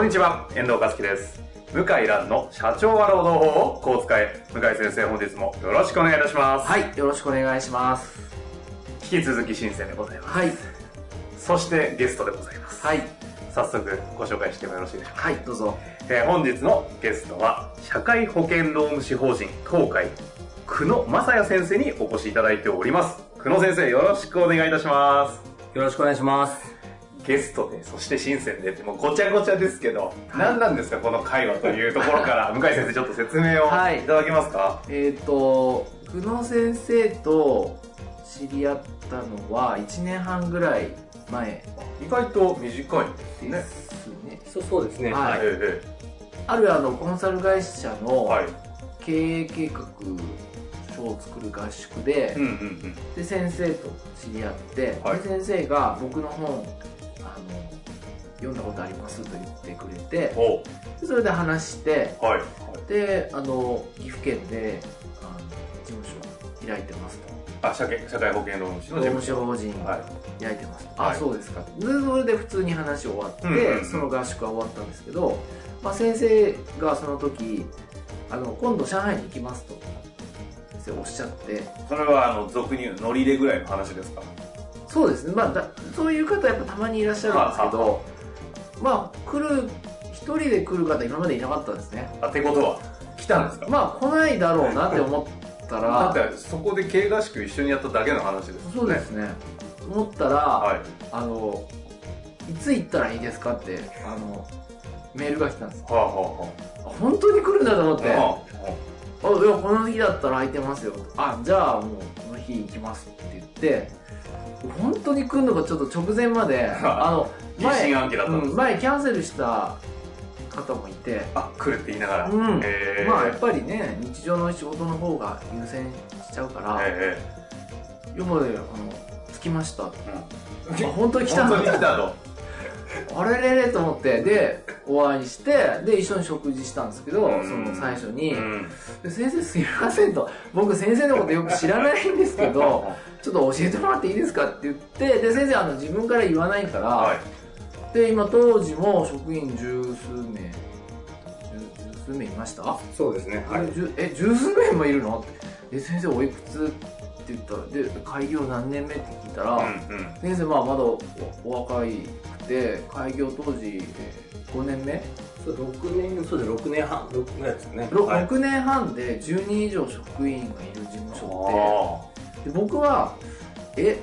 こんにちは、遠藤和樹です。向井蘭の社長は労働法をこう使え。向井先生、本日もよろしくお願いいたします。はい、よろしくお願いします。引き続き新鮮でございます。はい、そしてゲストでございます。はい、早速ご紹介してもよろしいでしょうか。はい、どうぞ。えー本日のゲストは、社会保険労務士法人東海、久野正也先生にお越しいただいております。久野先生、よろしくお願いいたします。よろしくお願いします。ゲストで、そして新鮮でって、もうごちゃごちゃですけど、何なんですか、この会話というところから、向井先生、ちょっと説明をはいいただけますか？えっ、と、久野先生と知り合ったのは1年半ぐらい前意外と短いんですね。ですね。そうそうですね。はいえあるあのコンサル会社えのはい。経営計画書を作る合宿で、うんうんうん。で先生と知り合って、はいで先生が僕の本読んだことありますと言ってくれてそれで話してはい。であの岐阜県であの事務所開いてますと。あ、社会社会保険労務士の労事務所。法人はい。開いてます、はい。あそうですか。でそれで普通に話終わって、うんうんうん。その合宿は終わったんですけど、まあ、先生がその時あの今度上海に行きますと先生おっしゃって。それは、あの、俗に言う乗り入れぐらいの話ですか？そうですね。まあだそういう方やっぱたまにいらっしゃるんですけどまあ来る一人で来る方今までいなかったんですね。あ、ってことは、来たんですか？まあ来ないだろうなって思っただらって、そこで経営合宿一緒にやっただけの話ですよね。そうですね。思ったら、はい。あのいつ行ったらいいですかってあのメールが来たんですはあはあ本当に来るんだと思って、あはあ。はあ。いやこの日だったら空いてますよ。あじゃあもうこの日行きますって言って本当に来るのがちょっと直前まであの疑心暗鬼だったんですうん前キャンセルした方もいて。あ、来るって言いながら。うん。えまあやっぱりね日常の仕事の方が優先しちゃうから「え今まであの着きました」あえ本当に来たんだ本当に来たと。あれれれと思ってでお会いしてで一緒に食事したんですけどうん。その最初に、先生すいませんと僕先生のことよく知らないんですけど ちょっと教えてもらっていいですかって言ってで先生あの自分から言わないから、はい。で今当時も職員十数名十十数名いました？そうですね。はい。え十数名もいるの？え先生おいくつ？って言ったらで開業何年目って聞いたら、うんうん。先生まあまだおお若いくて開業当時、え5年目、そう六年、そうです。六年半、六ぐらいですよね。ろはい6年半で10人以上職員がいる事務所あってで僕はえ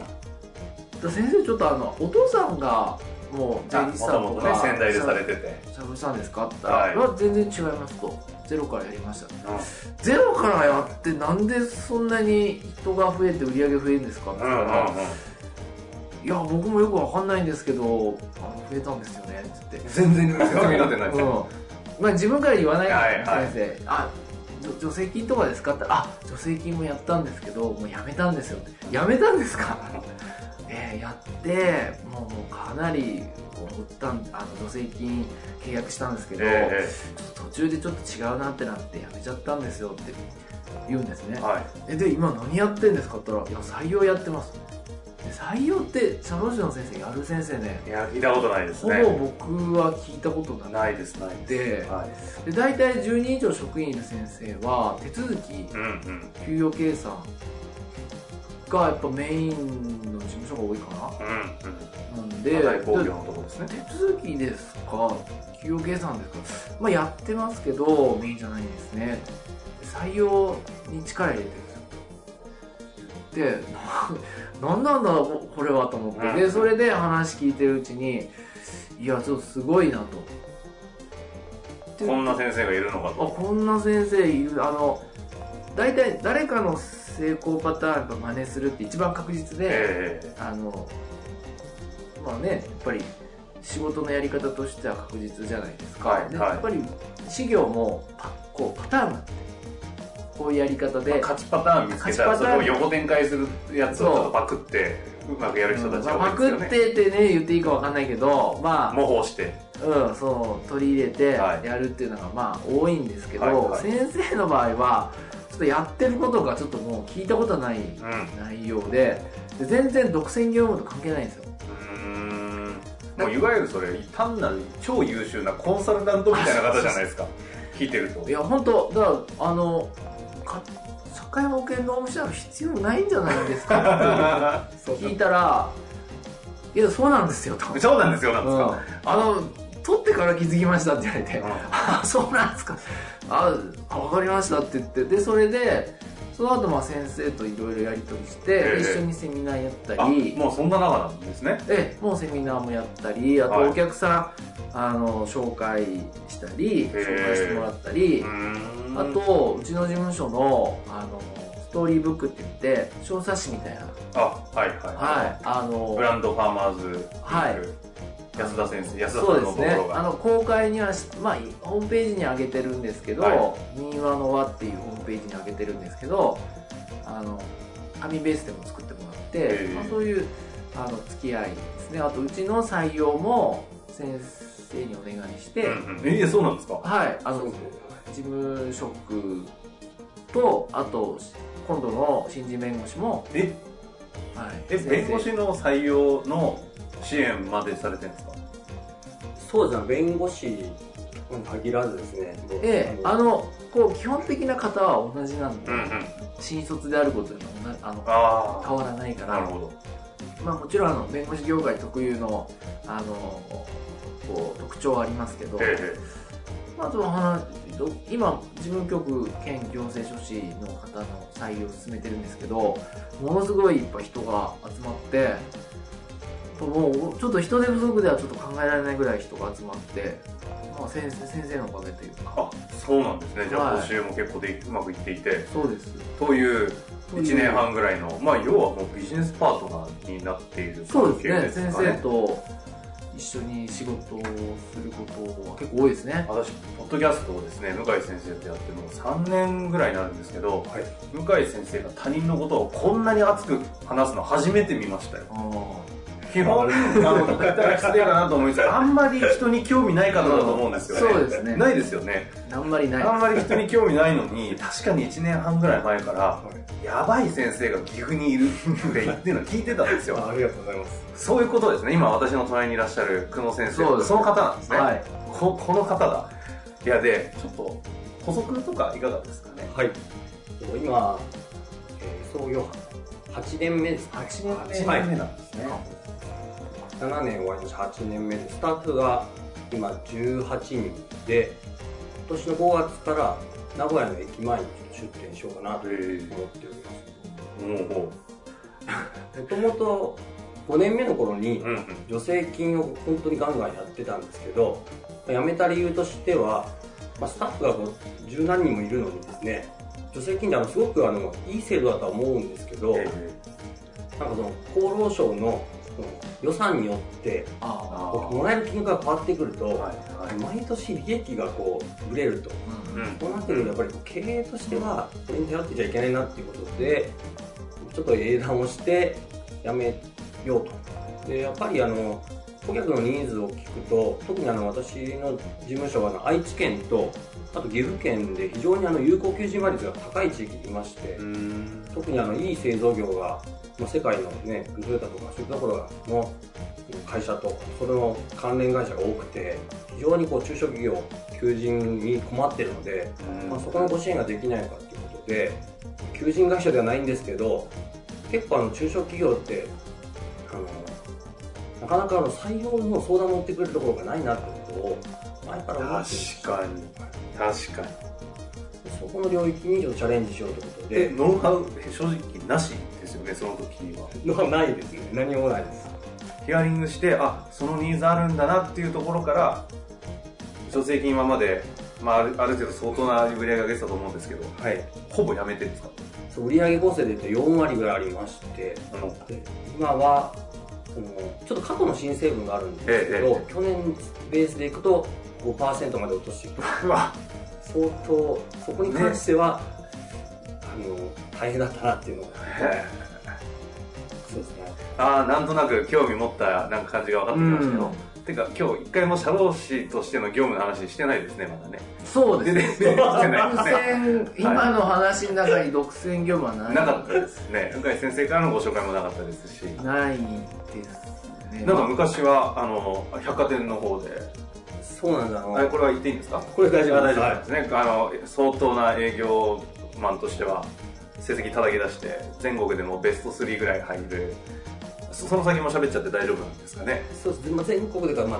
だ先生ちょっとあのお父さんがもうあ。前日さんともともとね、か仙台でされてて。しゃぶしたんですか？って言ったら、はい全然違いますとゼロからやりましたゼロからやってなんでそんなに人が増えて売り上げ増えるんですかってうんうんうん。言ったら、いや僕もよくわかんないんですけどあの増えたんですよねって言って。全然説明になってないですうん。よ。まあ、自分から言わないから、はいはい。先生。あ助成金とかですかって。あ助成金もやったんですけどもうやめたんですよって。やめたんですか？えー、やってもうもうかなりこう売ったんあの助成金契約したんですけど、え途中でちょっと違うなってなってやめちゃったんですよって言うんですねえ、はい。えで今何やってんですかって言ったら「いや採用やってます」で採用って社労士の先生やる先生ねいや、聞いたことないですほね。ぼ僕は聞いたことなくてないです、ないです。ではい。で大体10人以上職員いる先生は手続きうんうん。給与計算がやっぱメインの所が多いかうん。うん。ななんで大工業のとこですね。手続きですか？給与計算ですか？まあやってますけどメインじゃないんですね。採用に力入れてるんですよ。でな なんなんだろうこれはと思って、うん。でそれで話聞いてるうちにいやちょっとすごいなと。こんな先生がいるのかあと。こんな先生いる。あの大体誰かの成功パターンやっぱ真似するって一番確実で、ええ。あのまあねやっぱり仕事のやり方としては確実じゃないですか、はいはい。でやっぱり事業もパこうパターンがあってこういうやり方で、まあ勝ちパターン見つけたらそれを横展開するやつをちょっとパクってうまくやる人たちがまあパク多いですよね、ってってね言っていいかわかんないけどまあ模倣して。うん、そう取り入れてはい。やるっていうのがまあ多いんですけど、はいはい。先生の場合はっとやってることがちょっともう聞いたことないうん。内容でで全然独占業務と関係ないんですよ。うーん。もういわゆるそれ単なる超優秀なコンサルタントみたいな方じゃないですか。聞いてると。いや本当だからあのか社会保険労務士は必要ないんじゃないですかって 聞いたらいやそうなんですよと、そうなんですよなんですうん。か、あの取ってから気づきましたって言われて、うん。あそうなんですか。ああ分かりましたって言ってでそれでその後まあ先生といろいろやり取りして、ええ。一緒にセミナーやったありもうそんな中なんですね。ええもうセミナーもやったりあとはいお客さん、あの紹介したりえ。紹介してもらったり、あとうちの事務所のあのストーリーブックって言って小冊子みたいな。あはいはいはい。あのブランドファーマーズはい安田先生安田さそうですんのところが。ねあの公開にはし、まあ、ホームページに上げてるんですけどは「民話の輪」っていうホームページに上げてるんですけどあの紙ベースでも作ってもらって、まあ、そういうあの付き合いですね。あとうちの採用も先生にお願いして、うんうん。ええそうなんですか？はい。あの事務職とあと今度の新人弁護士も、え？はい、え弁護士の採用の支援までされてるんですか？そうですね、弁護士に限らずですね。ええあのこう基本的な方は同じなんで、うんうん。新卒であることにはあのあ変わらないから。あなるほど。まあ、もちろんあの弁護士業界特有のあのこう特徴はありますけど、ええ。まあ、あとは話ど今事務局兼行政書士の方の採用を進めてるんですけどものすごいいっぱい人が集まってもうちょっと人手不足ではちょっと考えられないぐらい人が集まって、まあ、先生先生のおかげというか。あそうなんですね。じゃあはい。募集も結構でうまくいっていて。そうです。というという。1年半ぐらいのまあ要はもうビジネスパートナーになっているそう関係ですね。ね生と一緒に仕事をすることは結構多いですね。私ポッドキャストをですね向井先生とやってもう3年ぐらいになるんですけど、向井先生が他人のことをこんなに熱く話すの初めて見ましたよ。あ基本。あの言ったら失礼かなと思うんです。けどあんまり人に興味ない方だと思うんですよね。そうですね。ないですよね。ああんまりない。あんまり人に興味ないのに確かに1年半ぐらい前からやばい先生が岐阜にいるって言ってるの聞いてたんですよ。あありがとうございます。そういうことですね。今私の隣にいらっしゃる久野先生。そうですその方なんですね、はい。ここの方だ。いやでちょっと補足とかいかがですかね？はい。今、えー創業8年目です。か、ね。8年目。1年目なんですね、7年終わりました8年目でスタッフが今18人で今年の5月から名古屋の駅前にちょっと出店しようかなと思っておりますももともと5年目の頃に助成金を本当にガンガンやってたんですけど辞めた理由としては、まあ、スタッフがこう十何人もいるのにですね助成金ってすごくあのいい制度だとは思うんですけど、え。なんかその厚労省の予算によってもらえる金額が変わってくると、はいはい。毎年利益がこうぶれると。うんうん。そうなってくるとやっぱり経営としてはこれに頼ってちゃいけないなっていうことでちょっと英断をしてやめようと。でやっぱりあの顧客のニーズを聞くと特にあの私の事務所はあの愛知県とあと岐阜県で非常にあの有効求人倍率が高い地域にいまして、うん。特にあのいい製造業が、まあ、世界のねトヨタとかそういったところの会社とそれの関連会社が多くて非常にこう中小企業求人に困ってるので、まあ、そこのご支援ができないのかということで求人会社ではないんですけど結構あの中小企業ってあのなかなかあの採用の相談を乗ってくれるところがないなってことを前から思って確かに。確かに。そこの領域にちょっとチャレンジしようということで。でノウハウ正直なし？ねその時は。のはないですね。何もないです。ヒアリングしてあそのニーズあるんだなっていうところから助成金今まで、まあ、あるある程度相当な売り上げが出てたと思うんですけどはい。ほぼやめてるんですか？そう売上構成で言うと4割ぐらいありまして、で今はそのちょっと過去の申請分があるんですけど、えええ去年ベースでいくと5%まで落としていく 相当そこに関しては、あの大変だったなっていうのがそうですね。ああなんとなく興味持ったなんか感じが分かってきましたよ、うてか今日一回も社労士としての業務の話してないですねまだね。そうですね。今の話の中に独占業務はない。なかったですね。向井先生からのご紹介もなかったですし。ないですね。なんか昔はあの百貨店の方で。そうなんだ。あこれは言っていいんですか？これ大丈夫ですね、あの相当な営業マンとしては成績叩き出して全国でもベスト3ぐらい入る。そその先も喋っちゃって大丈夫なんですかね？そうです、まあ、全国でか、まあ、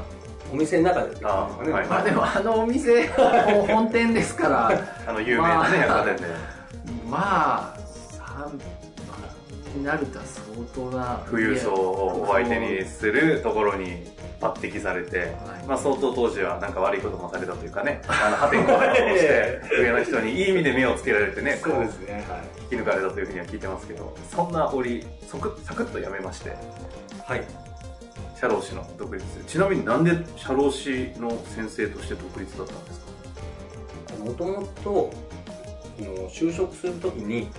お店の中でってあはいまあでもあのお店、本店ですから、あの有名なね、まあ百貨店で。まあ、3になるとは相当な。富裕層をお相手にするところに抜擢されて、はい。まあ、相当当時はなんか悪いこともされたというかねあの破天荒なことをして 上の人にいい意味で目をつけられてねこそうですね。はい。引き抜かれたというふうには聞いてますけどそんな折サクッサクッとやめましてはい。社労士の独立。ちなみになんで社労士の先生として独立だったんですか？もともと就職するときに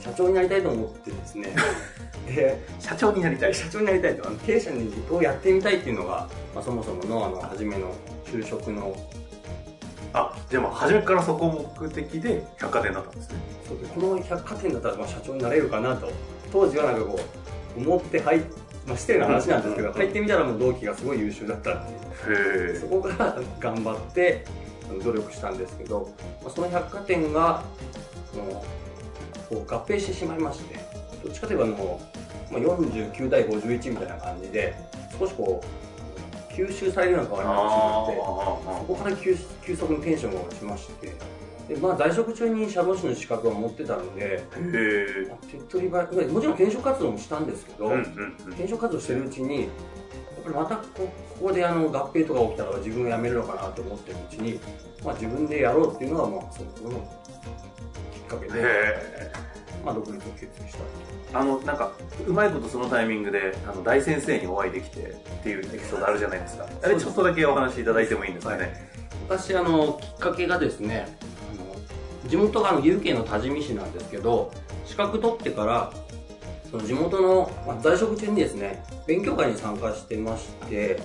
社長になりたいと思ってですね。で社長になりたい。社長になりたいと。あの経営者をやってみたいっていうのが、まあ、そもそものあの初めの就職のあじゃあもう初めからそこ目的で百貨店だったんですね。そうでこの百貨店だったらまあ社長になれるかなと。当時はなんかこう思って入っまあ、失礼な話なんですけど、入ってみたらもう同期がすごい優秀だったっていう。へそこから頑張って努力したんですけど、まあ、その百貨店がもうこう合併してしまいましてどっちかといえばあの、まあ、49対51みたいな感じで少しこう吸収されるような変わりになってそこから急急速にテンションが落ちましてで、まあ、在職中に社労士の資格は持ってたので手っ取り早いもちろん転職活動もしたんですけど、うんうんうん。転職活動してるうちにやっぱりまたこここであの合併とか起きたら自分を辞めるのかなと思ってるうちに、まあ、自分でやろうっていうのがまあそのこのきっかけで、まあ、独立を決意した。あのなんかうまいことそのタイミングであの大先生にお会いできてっていうエピソードあるじゃないですか。あれちょっとだけお話しいただいてもいいんですかね、私あのきっかけがですねあの地元があの岐阜県の多治見市なんですけど資格取ってからその地元の、まあ、在職中にですね勉強会に参加してまして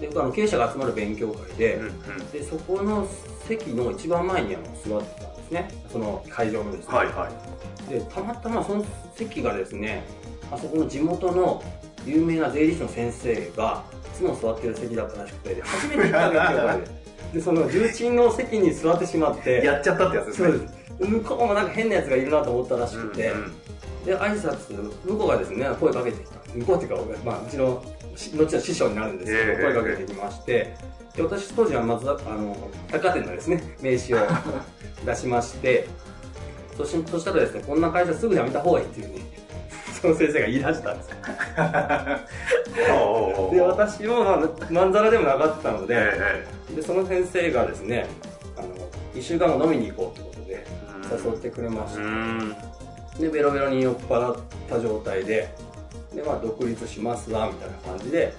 で僕あの経営者が集まる勉強会で、うんうん。でそこの席の一番前にあの座ってたんですね。その会場のですね、はいはい。でたまたまその席がですねあそこの地元の有名な税理士の先生がいつも座ってる席だったらしくてで初めて行った勉強会で。でその重鎮の席に座ってしまってやっちゃったってやつですね。そうです。向こうもなんか変なやつがいるなと思ったらしくて、うんうんで挨拶向こうがですね声かけてきた。向こうっていうか、まあ、うちのし後の師匠になるんですけど、ええ声かけてきましてで私当時はまずあの百貨店のですね名刺を出しまして そしそしたらですねこんな会社すぐ辞めた方がいいっていうふうに その先生が言い出したんですで私も、まあ、まんざらでもなかったので,、えでその先生がですねあの1週間後飲みに行こうってことでえ誘ってくれましうた、んでベロベロに酔っ払った状態でで、まあ、独立しますわみたいな感じで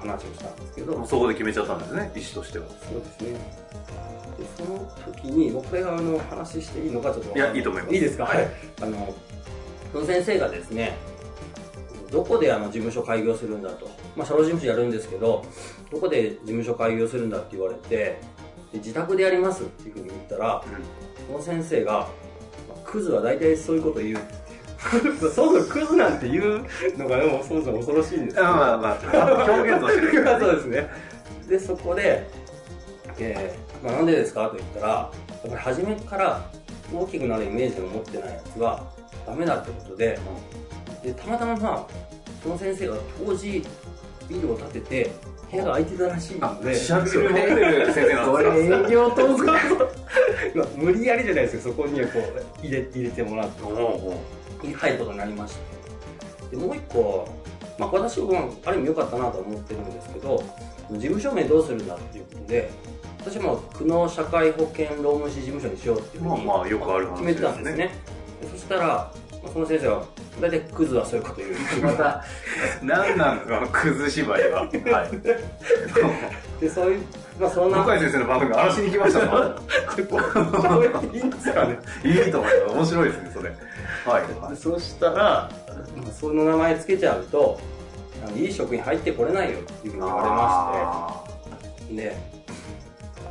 話をしたんですけど。そこで決めちゃったんですね意思としては。そうですね。でその時に僕これがあの話していいのかちょっとい。やいいと思います。いいですか？はい。あのその先生がですねどこであの事務所開業するんだと、まあ、社労事務所やるんですけどどこで事務所開業するんだって言われてで自宅でやりますっていうふうに言ったら、その先生が、まあクズは大体そういうこと言うって そもそもクズなんて言うのがもうそもそも恐ろしいんです。けどあまあまあ表現としてですからそうですね。でそこで、えーまあ、なんでですかと言ったらやっぱり初めから大きくなるイメージを持ってないやつはダメだってことででたまたままあその先生が当時ビルを建てて部屋が空いてたらしいのでシャビル持ってる先生なんこですか？れ営業トーク まあ無理やりじゃないですよそこにはこう入れ入れてもらって。入ることになりましてでもう一個、まあ、私はある意味良かったなと思ってるんですけど事務所名どうするんだっていうことで私はもう久能社会保険労務士事務所にしようっていうふうにまあまあよくある話決めてたんですね。でそししたら、まあ、その先生は大体クズはそういうこと言う。また 何なんですか、クズ縛りは。はい。でそういうまあそんな向井先生の番組荒らしに来ましたか？いいんですかね？いいと思います。面白いですね、それ。はい。でそしたら、まあその名前つけちゃうといい職に入ってこれないよっていうふうに言われましてで、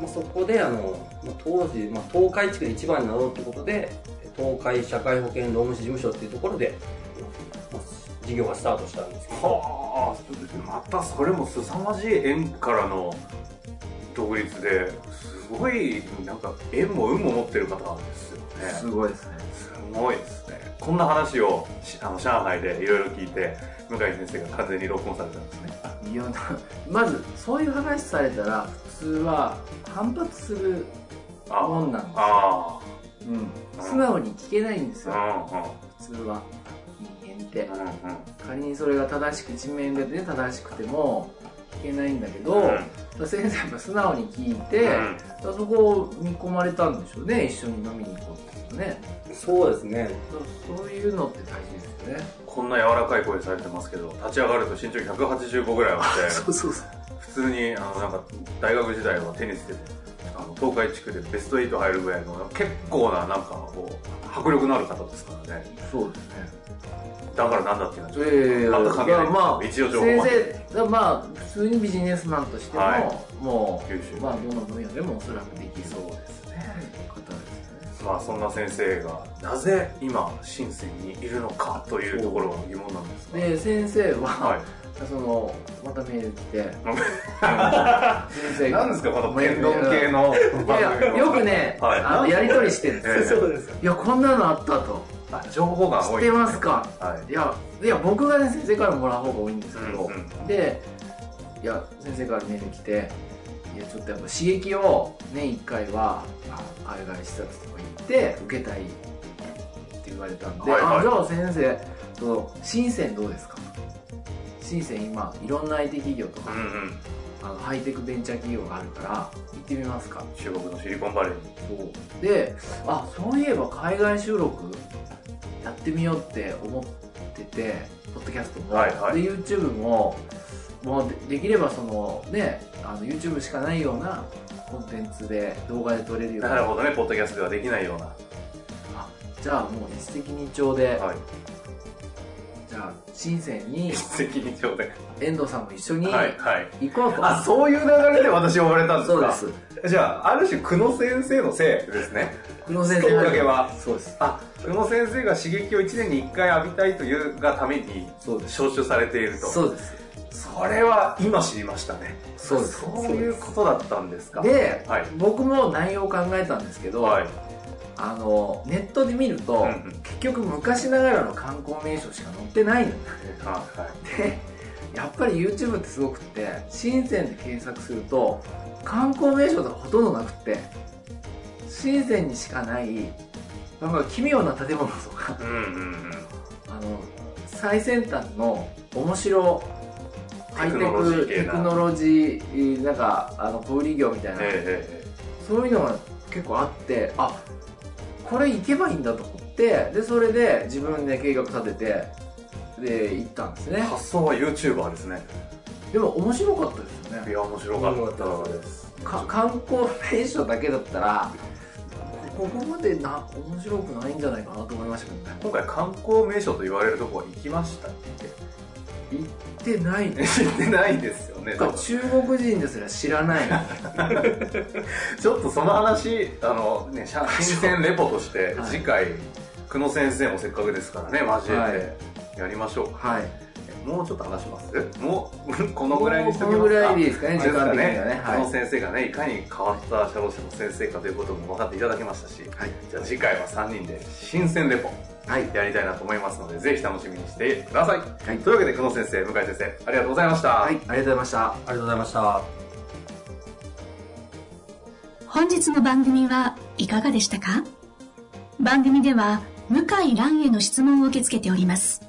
まあ、そこであの、まあ、当時、まあ、東海地区で一番になろうってことで東海社会保険労務士事務所っていうところで、まあ、事業がスタートしたんですけどはあ、またそれも凄まじい縁からの独立ですごいなんか縁も運も持ってる方なんですよね。すごいですね。すごいですね。こんな話をしあの上海でいろいろ聞いて向井先生が完全に録音されたんですね。いやなまずそういう話されたら普通は反発するあもんなんですよ、あうん、素直に聞けないんですよ。あ普通は。人間って。仮にそれが正しく地面でね正しくても聞けないんだけど、うん先生も素直に聞いて、うん。そこを見込まれたんでしょうね一緒に飲みに行こうっていうね。そうですね。そういうのって大事ですよね。こんな柔らかい声されてますけど立ち上がると身長185ぐらいあって そうそうそう。普通にあのなんか大学時代はテニスであの東海地区でベスト8入るぐらいの結構ななんかこう迫力のある方ですからね。そうですね。だからなんだっていうのはちょっといやいやいや全く関係ないまあ一応情報先生まあ普通にビジネスマンとしても、はも優秀うまあどの分野でもおそらくできそうですね。方ですねまあそんな先生がなぜ今深センにいるのかというところが疑問なんですが。で先生は、はいそのまたメール来て。先生が何ですかこの天丼系のいやよくね、はい。あのやり取りしてるんですよ、いやこんなのあったと。あ情報が多い知ってますか？はい。いやいや僕がね先生からもらう方が多いんですけど、うんうんでいや先生からメール来ていやちょっとやっぱ刺激を年1回はあ海外視察とか行って受けたいって言われたんで、はいはい。あじゃあ先生その深センどうですか？深セン今いろんな IT 企業とか、うんうん。あのハイテクベンチャー企業があるから行ってみますか。中国のシリコンバレーに。そう。であそういえば海外収録やってみようって思っててポッドキャストも、はいはい。で YouTube ももうでできればそのねあの YouTube しかないようなコンテンツで動画で撮れるような。なるほどね。ポッドキャストではできないような。あじゃあもう一石二鳥で、はい深センに一石二鳥で遠藤さんも一緒にはいはい。行こうと、あそういう流れで私呼ばれたんですか？そうです。じゃあある種久野先生のせい。ですね。久野先きっかけは？そうです。あ久野先生が刺激を1年に1回浴びたいというがためにそうです。招集されていると。そうです。それは今知りましたね。そうです。そういうことだったんですか？で、はい。僕も内容を考えたんですけど、はいあのネットで見ると、うんうん。結局昔ながらの観光名所しか載ってないのはいはい。でやっぱり YouTube ってすごくって深センで検索すると観光名所とかほとんどなくって深センにしかないなんか奇妙な建物とかうんうんうん。あの最先端の面白ハイテテクノロジーク系な。テクノロジーなんかあの小売業みたいな、えええ。そういうのが結構あってあこれ行けばいいんだと思ってでそれで自分で計画立ててで行ったんですえね。発想は YouTuber ですね。でも面白かったですよね。いや面白かったです。か観光名所だけだったらここまでな面白くないんじゃないかなと思いましたけどね。今回観光名所と言われるとこは行きましたっ行ってないけ行ってないですよね。中国人ですら知らない。ちょっとその話あのね 新鮮レポとしてはい。次回久野先生もせっかくですからね交はい。えてやりましょう。はいもうちょっと話します？もう このぐらいにしておきますか。このぐらいでいいですかね時間的にはね。ねはい。久野先生がねいかに変わった社労士の先生かということも分かっていただけましたしはい。じゃあ次回は3人で新鮮レポはい。やりたいなと思いますのでぜひ楽しみにしてください、はい。というわけで久野先生向井先生ありがとうございました、はいありがとうございました。ありがとうございました。本日の番組はいかがでしたか？番組では向井蘭への質問を受け付けております。